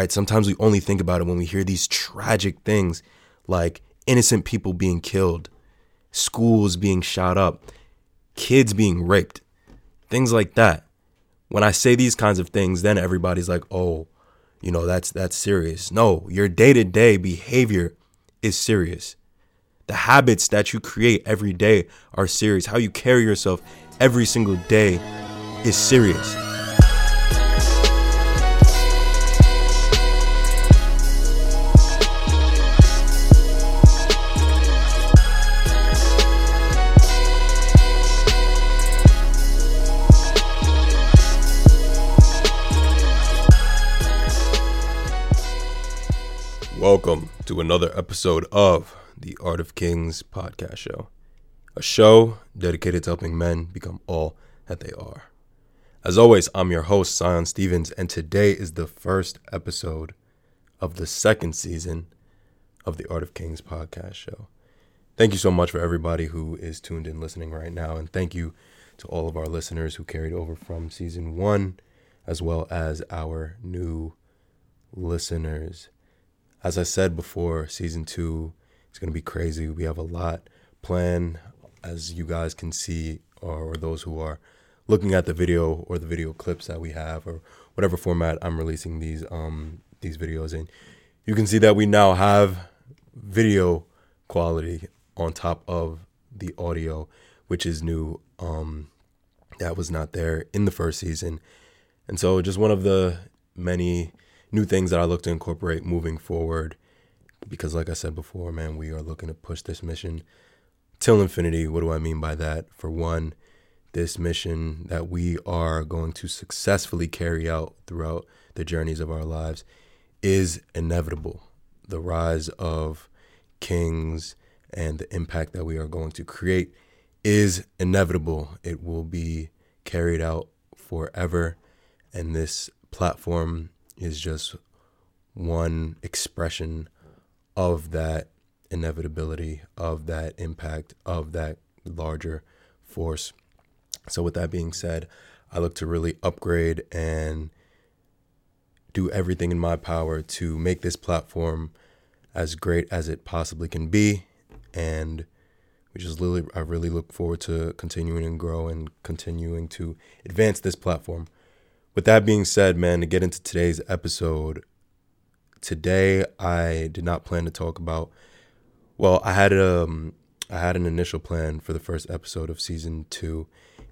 right? Sometimes we only think about it when we hear these tragic things like innocent people being killed, schools being shot up, kids being raped, things like that. When I say these kinds of things, then everybody's like, "Oh, you know, that's that's serious." No, your day-to-day behavior is serious. The habits that you create every day are serious. How you carry yourself every single day is serious. Welcome to another episode of the Art of Kings podcast show, a show dedicated to helping men become all that they are. As always, I'm your host, Tsion Stevens, and today is the first episode of the second season of the Art of Kings podcast show. Thank you so much for everybody who is tuned in listening right now, and thank you to all of our listeners who carried over from season one, as well as our new listeners. As I said before, season two is going to be crazy. We have a lot planned, as you guys can see, or, or those who are looking at the video or the video clips that we have, or whatever format I'm releasing these um these videos in. You can see that we now have video quality on top of the audio, which is new. Um, that was not there in the first season, and so just one of the many new things that I look to incorporate moving forward. Because, like I said before, man, we are looking to push this mission till infinity. What do I mean by that? For one, this mission that we are going to successfully carry out throughout the journeys of our lives is inevitable. The rise of kings and the impact that we are going to create is inevitable. It will be carried out forever. And this platform is just one expression of that inevitability, of that impact, of that larger force. So, with that being said, I look to really upgrade and do everything in my power to make this platform as great as it possibly can be. And we just really, I really look forward to continuing and grow and continuing to advance this platform with that being said, man, to get into today's episode, today I did not plan to talk about. Well, I had um I had an initial plan for the first episode of season two,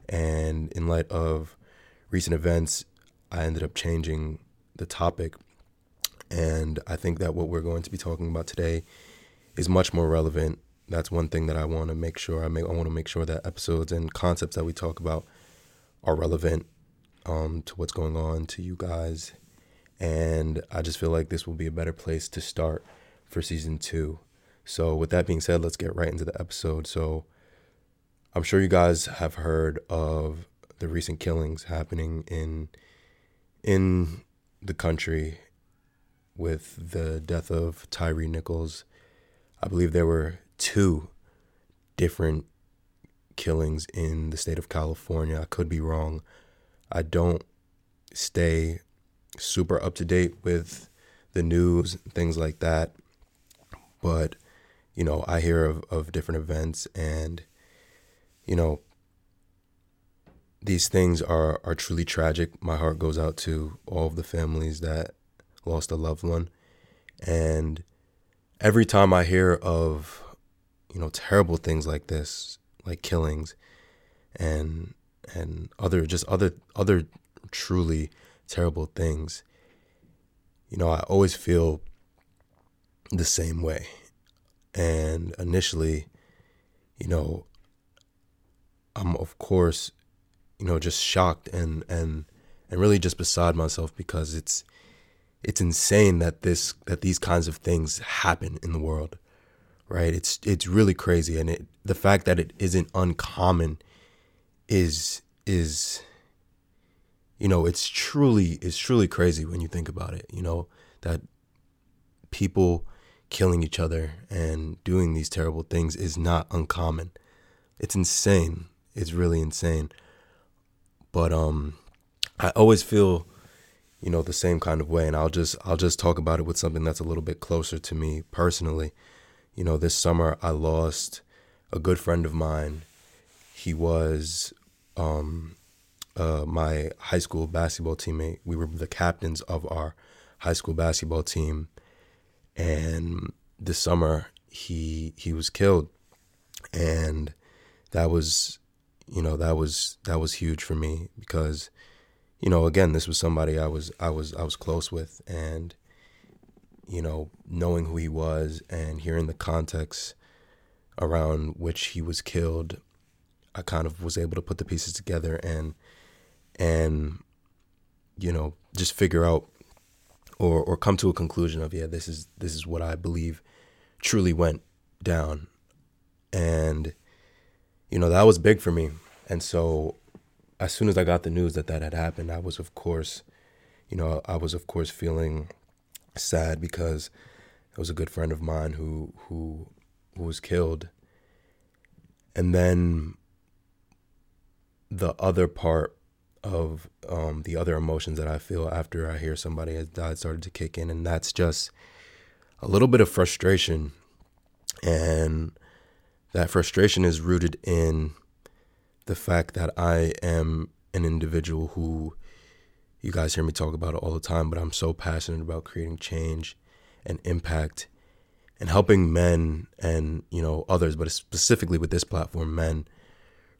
and in light of recent events, I ended up changing the topic. And I think that what we're going to be talking about today is much more relevant. That's one thing that I want to make sure I make. I want to make sure that episodes and concepts that we talk about are relevant um, to what's going on to you guys. And I just feel like this will be a better place to start for season two. So, with that being said, let's get right into the episode. So, I'm sure you guys have heard of the recent killings happening in in the country with the death of Tyre Nichols. I believe there were two different killings in the state of California. I could be wrong. I don't stay super up to date with the news, things like that. But, you know, I hear of, of different events and, you know, these things are, are truly tragic. My heart goes out to all of the families that lost a loved one. And every time I hear of, you know, terrible things like this, like killings and and other just other other truly terrible things you know i always feel the same way. And initially you know i'm of course you know just shocked and and and really just beside myself because it's it's insane that this that these kinds of things happen in the world right? It's it's really crazy. And it the fact that it isn't uncommon is is you know it's truly it's truly crazy when you think about it you know that people killing each other and doing these terrible things is not uncommon it's insane it's really insane but um i always feel you know, the same kind of way. And I'll just I'll just talk about it with something that's a little bit closer to me personally. You know, this summer I lost a good friend of mine. He was um, uh, my high school basketball teammate. We were the captains of our high school basketball team, and this summer he he was killed, and that was you know that was that was huge for me because you know again this was somebody I was I was I was close with. And you know knowing who he was and hearing the context around which he was killed I kind of was able to put the pieces together and and you know just figure out or or come to a conclusion of yeah this is this is what I believe truly went down. And you know that was big for me. And so as soon as I got the news that that had happened I was of course you know I was of course feeling sad because it was a good friend of mine who who who was killed. And then the other part of um, the other emotions that I feel after I hear somebody has died started to kick in, and that's just a little bit of frustration, and that frustration is rooted in the fact that I am an individual who you guys hear me talk about it all the time, but I'm so passionate about creating change and impact and helping men and you know others, but specifically with this platform, men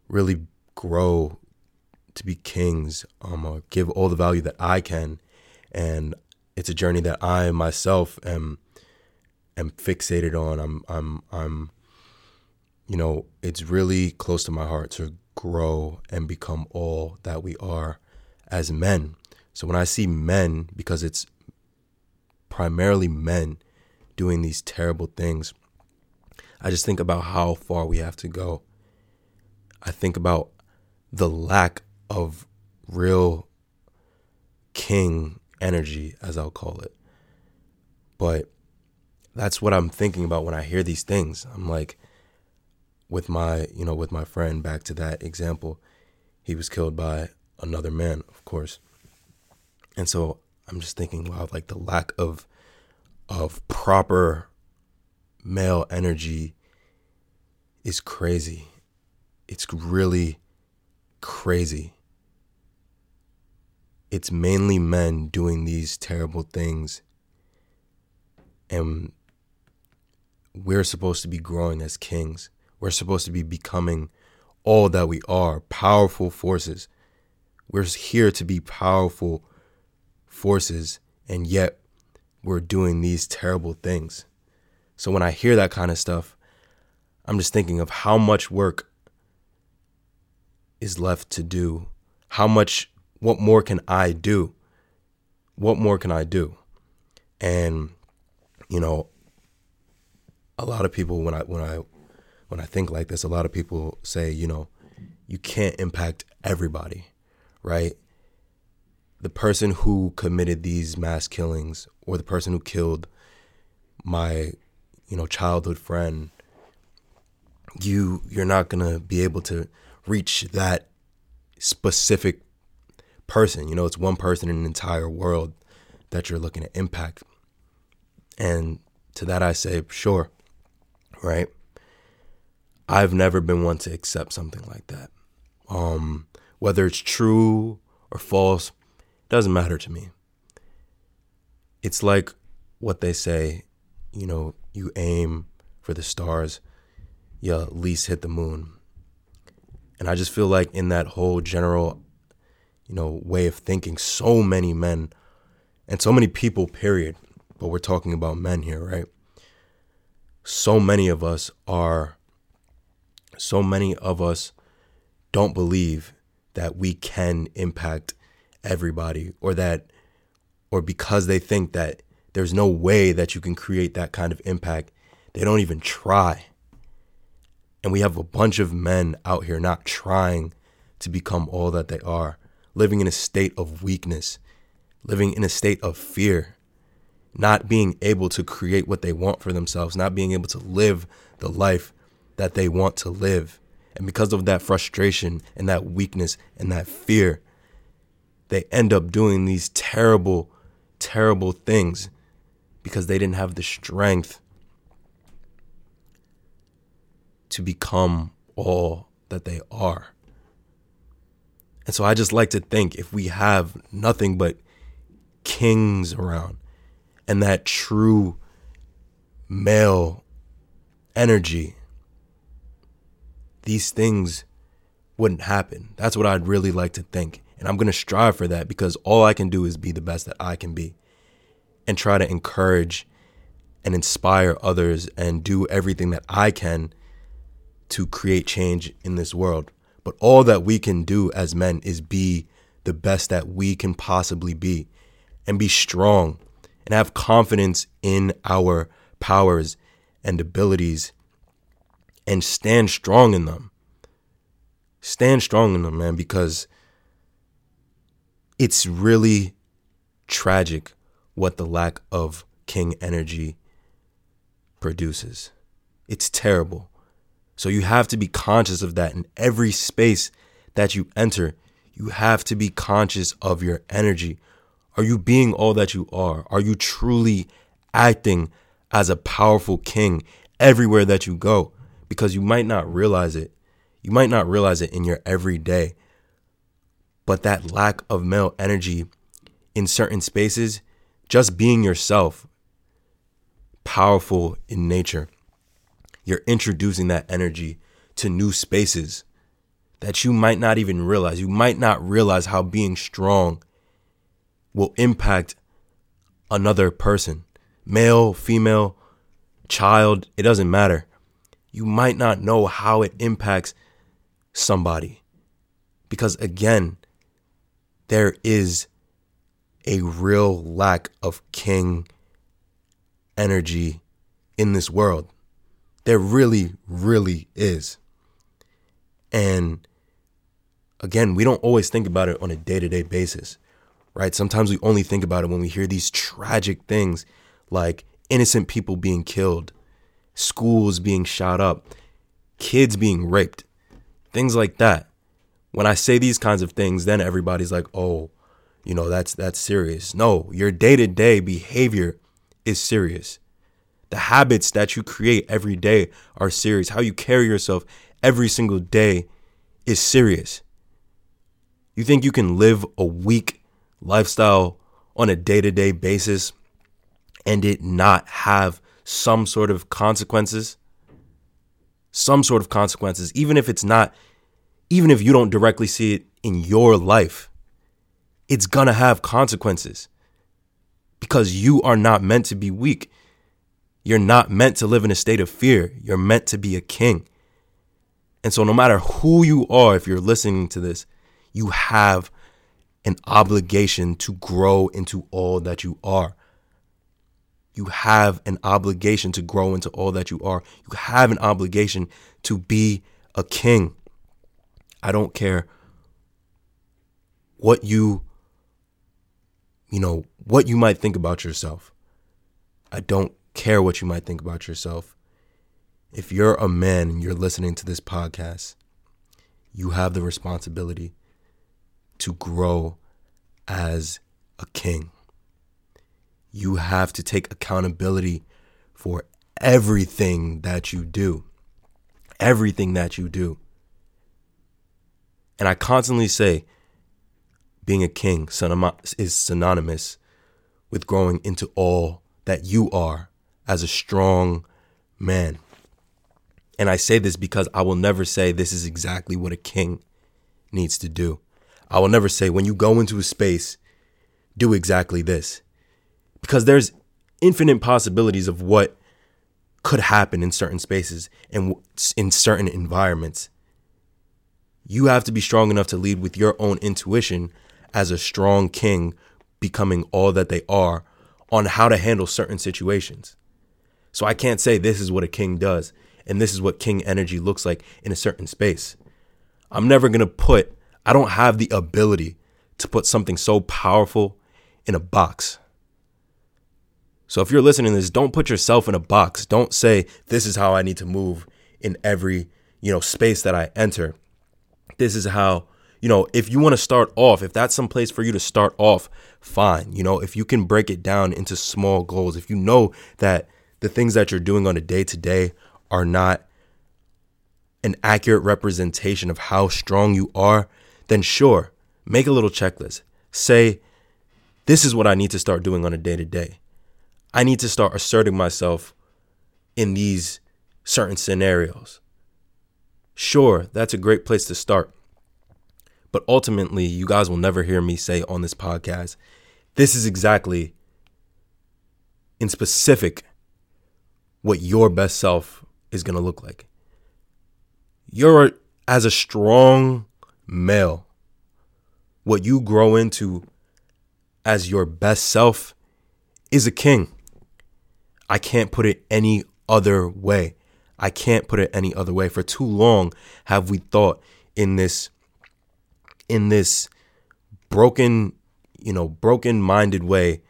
really grow to be kings, um, or give all the value that I can, and it's a journey that I myself am am fixated on. I'm I'm I'm you know, it's really close to my heart to grow and become all that we are as men. So when I see men, because it's primarily men doing these terrible things, I just think about how far we have to go. I think about the lack of real king energy, as I'll call it. But that's what I'm thinking about when I hear these things. I'm like, with my, you know, with my friend, back to that example, he was killed by another man, of course. And so I'm just thinking, wow, like the lack of of proper male energy is crazy. It's really crazy it's mainly men doing these terrible things. And we're supposed to be growing as kings. We're supposed to be becoming all that we are powerful forces. We're here to be powerful forces, and yet we're doing these terrible things. So when I hear that kind of stuff, I'm just thinking of how much work is left to do, how much what more can I do? What more can I do? And you know, a lot of people when I when I when I think like this, a lot of people say, you know, you can't impact everybody, right? The person who committed these mass killings or the person who killed my, you know, childhood friend, you you're not going to be able to reach that specific person. You know, it's one person in an entire world that you're looking to impact. And to that I say, sure, right? I've never been one to accept something like that. Um, whether it's true or false, doesn't matter to me. It's like what they say, you know, you aim for the stars, you at least hit the moon. And I just feel like in that whole general you know, way of thinking. So many men and so many people, period. But we're talking about men here, right? So many of us are, so many of us don't believe that we can impact everybody or that, or because they think that there's no way that you can create that kind of impact, they don't even try. And we have a bunch of men out here not trying to become all that they are living in a state of weakness, living in a state of fear, not being able to create what they want for themselves, not being able to live the life that they want to live. And because of that frustration and that weakness and that fear, they end up doing these terrible, terrible things because they didn't have the strength to become all that they are. And so I just like to think if we have nothing but kings around and that true male energy, these things wouldn't happen. That's what I'd really like to think. And I'm going to strive for that because all I can do is be the best that I can be and try to encourage and inspire others and do everything that I can to create change in this world. But all that we can do as men is be the best that we can possibly be and be strong and have confidence in our powers and abilities and stand strong in them. Stand strong in them, man, because it's really tragic what the lack of king energy produces. It's terrible. So you have to be conscious of that in every space that you enter. You have to be conscious of your energy. Are you being all that you are? Are you truly acting as a powerful king everywhere that you go? Because you might not realize it. You might not realize it in your everyday. But that lack of male energy in certain spaces, just being yourself, powerful in nature you're introducing that energy to new spaces that you might not even realize. You might not realize how being strong will impact another person male, female, child, it doesn't matter. You might not know how it impacts somebody. Because again, there is a real lack of king energy in this world. There really, really is. And again, we don't always think about it on a day to day basis, right? Sometimes we only think about it when we hear these tragic things like innocent people being killed, schools being shot up, kids being raped, things like that. When I say these kinds of things, then everybody's like, "Oh, you know, that's that's serious." No, your day-to-day behavior is serious. The habits that you create every day are serious. How you carry yourself every single day is serious. You think you can live a weak lifestyle on a day to day basis and it not have some sort of consequences? Some sort of consequences, even if it's not, even if you don't directly see it in your life, it's gonna have consequences because you are not meant to be weak. You're not meant to live in a state of fear. You're meant to be a king. And so, no matter who you are, if you're listening to this, you have an obligation to grow into all that you are. You have an obligation to grow into all that you are. You have an obligation to be a king. I don't care what you, you know, what you might think about yourself. I don't care what you might think about yourself. If you're a man and you're listening to this podcast, you have the responsibility to grow as a king. You have to take accountability for everything that you do. Everything that you do. And I constantly say, being a king is synonymous with growing into all that you are as a strong man. And I say this because I will never say this is exactly what a king needs to do. I will never say when you go into a space, do exactly this. Because there's infinite possibilities of what could happen in certain spaces and in certain environments. You have to be strong enough to lead with your own intuition as a strong king becoming all that they are on how to handle certain situations. So I can't say this is what a king does and this is what king energy looks like in a certain space. I'm never going to put, I don't have the ability to put something so powerful in a box. So if you're listening to this, don't put yourself in a box. Don't say this is how I need to move in every, you know, space that I enter. This is how, you know, if you want to start off, if that's some place for you to start off, fine. You know, if you can break it down into small goals, if you know that the things that you're doing on a day to day are not an accurate representation of how strong you are, then sure, make a little checklist. Say, this is what I need to start doing on a day to day. I need to start asserting myself in these certain scenarios. Sure, that's a great place to start. But ultimately, you guys will never hear me say on this podcast, this is exactly in specific what your best self is going to look like. You're as a strong male, what you grow into as your best self is a king. I can't put it any other way. I can't put it any other way. For too long have we thought in this in this broken, you know, broken minded way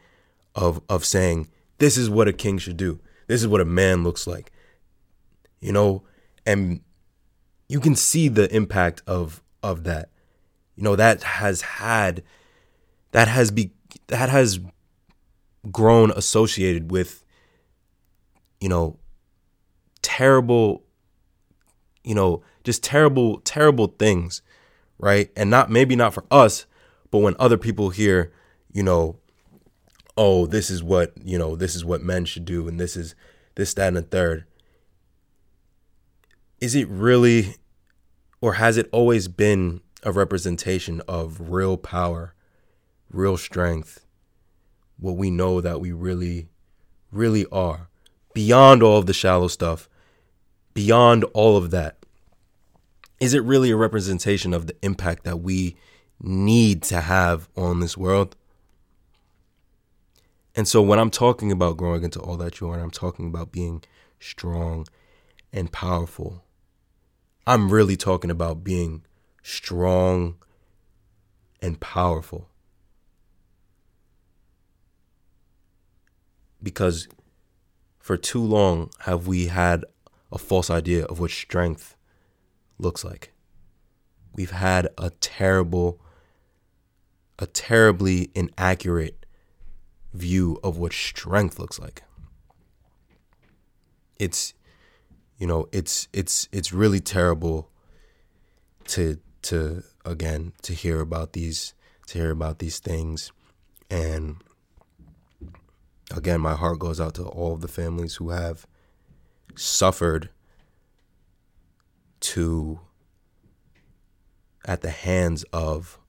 of of saying this is what a king should do. This is what a man looks like. You know, and you can see the impact of of that. You know, that has had that has be that has grown associated with you know terrible you know just terrible terrible things right? And not maybe not for us, but when other people hear, you know, oh, this is what, you know, this is what men should do and this is this, that, and the third. Is it really or has it always been a representation of real power, real strength, what we know that we really, really are, beyond all of the shallow stuff, beyond all of that? is it really a representation of the impact that we need to have on this world? And so when I'm talking about growing into all that you are, and I'm talking about being strong and powerful, I'm really talking about being strong and powerful. Because for too long have we had a false idea of what strength looks like. We've had a terrible, a terribly inaccurate view of what strength looks like. It's, you know, it's it's it's really terrible to to again to hear about these to hear about these things and again my heart goes out to all of the families who have suffered to at the hands of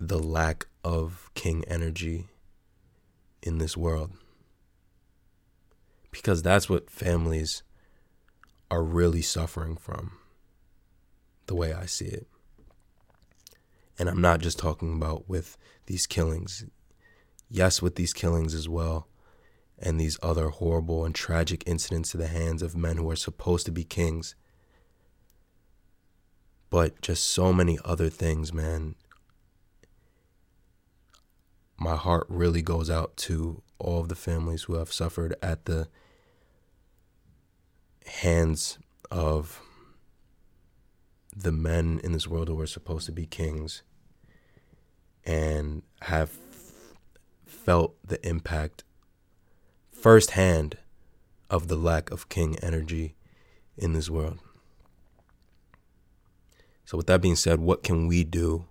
the lack of king energy in this world. Because that's what families are really suffering from, the way I see it. And I'm not just talking about with these killings. Yes, with these killings as well, and these other horrible and tragic incidents to the hands of men who are supposed to be kings but just so many other things, man. My heart really goes out to all of the families who have suffered at the hands of the men in this world who are supposed to be kings and have felt the impact firsthand of the lack of king energy in this world. So, with that being said, what can we do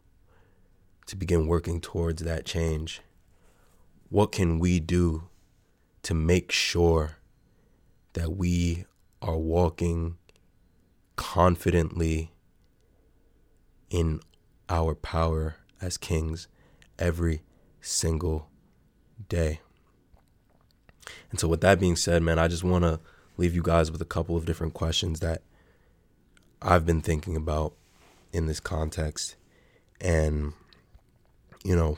to begin working towards that change? What can we do to make sure that we are walking confidently in our power as kings every single day? And so, with that being said, man, I just want to leave you guys with a couple of different questions that I've been thinking about in this context. And, you know,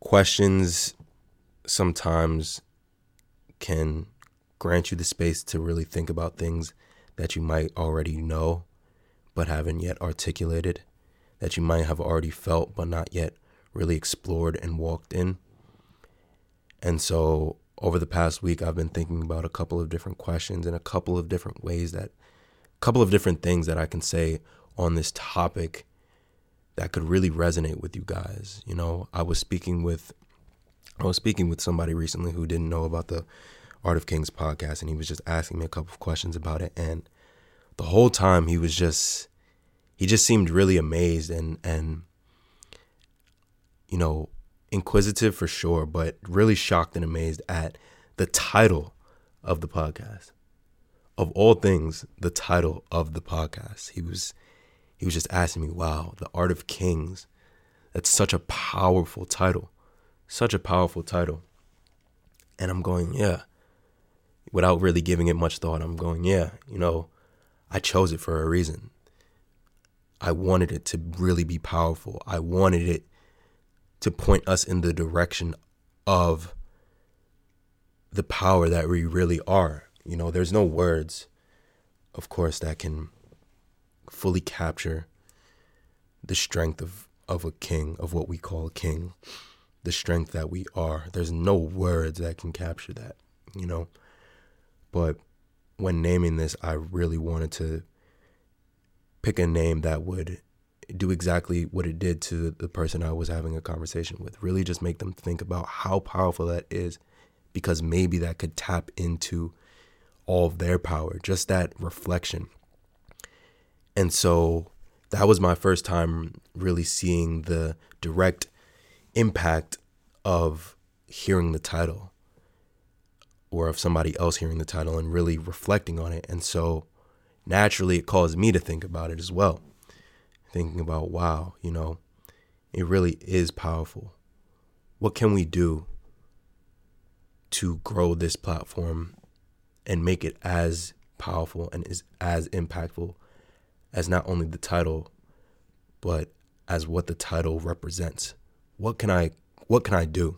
questions sometimes can grant you the space to really think about things that you might already know but haven't yet articulated, that you might have already felt but not yet really explored and walked in. And so over the past week, I've been thinking about a couple of different questions and a couple of different ways that, a couple of different things that I can say on this topic that could really resonate with you guys. You know, I was speaking with I was speaking with somebody recently who didn't know about the Art of Kings podcast and he was just asking me a couple of questions about it and the whole time he was just he just seemed really amazed and and you know inquisitive for sure but really shocked and amazed at the title of the podcast of all things the title of the podcast he was he was just asking me wow the art of kings that's such a powerful title such a powerful title and i'm going yeah without really giving it much thought i'm going yeah you know I chose it for a reason. I wanted it to really be powerful. I wanted it to point us in the direction of the power that we really are. You know, there's no words, of course, that can fully capture the strength of, of a king, of what we call king, the strength that we are. There's no words that can capture that, you know. But when naming this, I really wanted to pick a name that would do exactly what it did to the person I was having a conversation with. Really just make them think about how powerful that is because maybe that could tap into all of their power, just that reflection. And so that was my first time really seeing the direct impact of hearing the title or of somebody else hearing the title and really reflecting on it. And so naturally, it caused me to think about it as well. Thinking about, wow, you know, it really is powerful. What can we do to grow this platform and make it as powerful and as impactful as not only the title, but as what the title represents? What can I what can I do?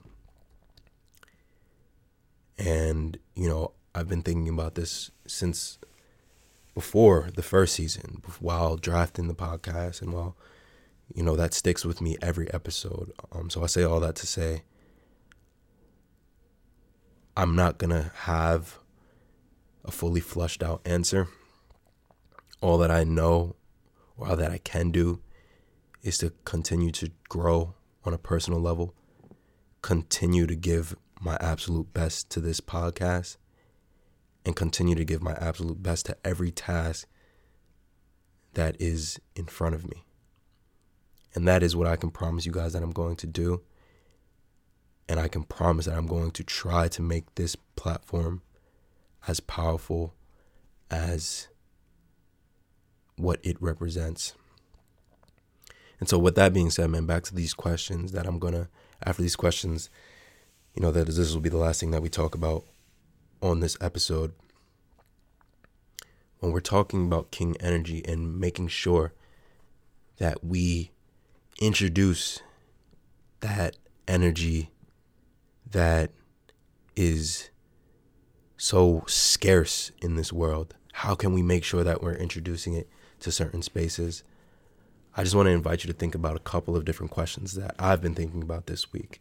And, you know, I've been thinking about this since before the first season, while drafting the podcast, and while, you know, that sticks with me every episode. Um, so I say all that to say, I'm not going to have a fully flushed out answer. All that I know or all that I can do is to continue to grow on a personal level, continue to give my absolute best to this podcast and continue to give my absolute best to every task that is in front of me. And that is what I can promise you guys that I'm going to do. And I can promise that I'm going to try to make this platform as powerful as what it represents. And so, with that being said, man, back to these questions that I'm to, after these questions, you know, that this will be the last thing that we talk about on this episode. When we're talking about King Energy and making sure that we introduce that energy that is so scarce in this world, how can we make sure that we're introducing it to certain spaces? I just want to invite you to think about a couple of different questions that I've been thinking about this week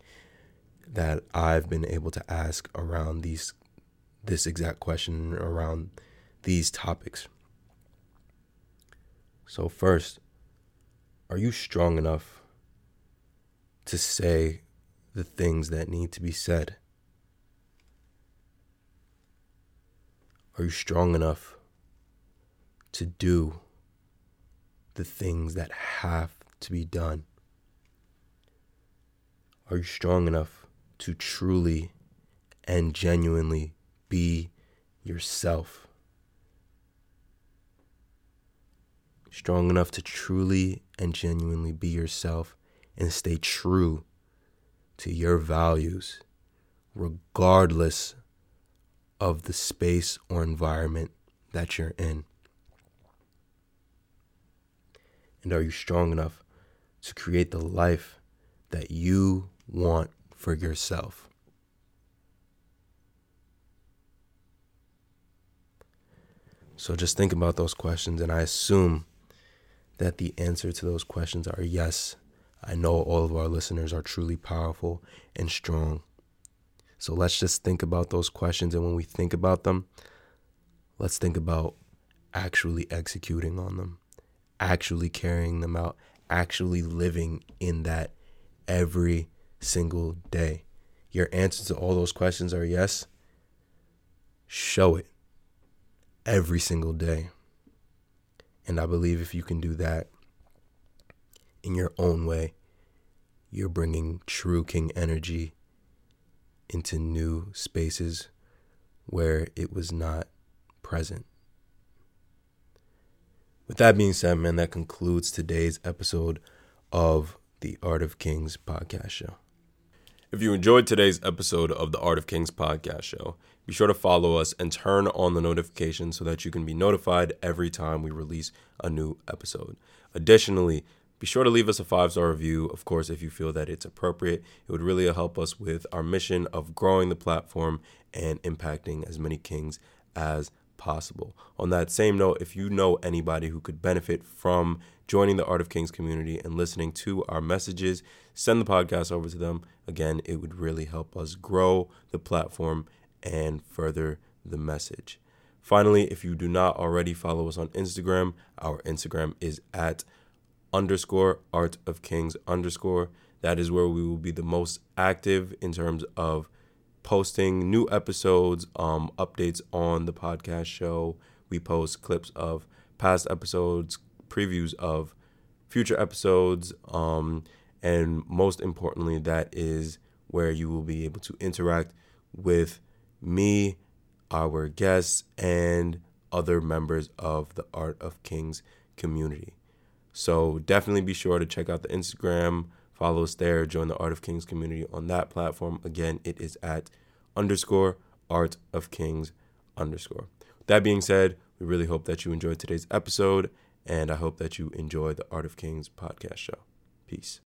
that I've been able to ask around these this exact question around these topics. So first, are you strong enough to say the things that need to be said? Are you strong enough to do the things that have to be done? Are you strong enough to truly and genuinely be yourself. Strong enough to truly and genuinely be yourself and stay true to your values, regardless of the space or environment that you're in. And are you strong enough to create the life that you want for yourself. So just think about those questions, and I assume that the answer to those questions are yes. I know all of our listeners are truly powerful and strong. So let's just think about those questions, and when we think about them, let's think about actually executing on them, actually carrying them out, actually living in that every single day? Your answer to all those questions are yes. Show it every single day. And I believe if you can do that in your own way, you're bringing true king energy into new spaces where it was not present. With that being said, man, that concludes today's episode of the Art of Kings podcast show. If you enjoyed today's episode of the Art of Kings podcast show, be sure to follow us and turn on the notifications so that you can be notified every time we release a new episode. Additionally, be sure to leave us a five star review, of course, if you feel that it's appropriate. It would really help us with our mission of growing the platform and impacting as many kings as possible. On that same note, if you know anybody who could benefit from joining the Art of Kings community and listening to our messages, send the podcast over to them. Again, it would really help us grow the platform and further the message. Finally, if you do not already follow us on Instagram, our Instagram is at underscore art of kings underscore. That is where we will be the most active in terms of posting new episodes, um, updates on the podcast show. We post clips of past episodes, previews of future episodes, um, and most importantly, that is where you will be able to interact with me, our guests, and other members of the Art of Kings community. So definitely be sure to check out the Instagram, follow us there, join the Art of Kings community on that platform. Again, it is at underscore Art of Kings underscore. That being said, we really hope that you enjoyed today's episode, and I hope that you enjoy the Art of Kings podcast show. Peace.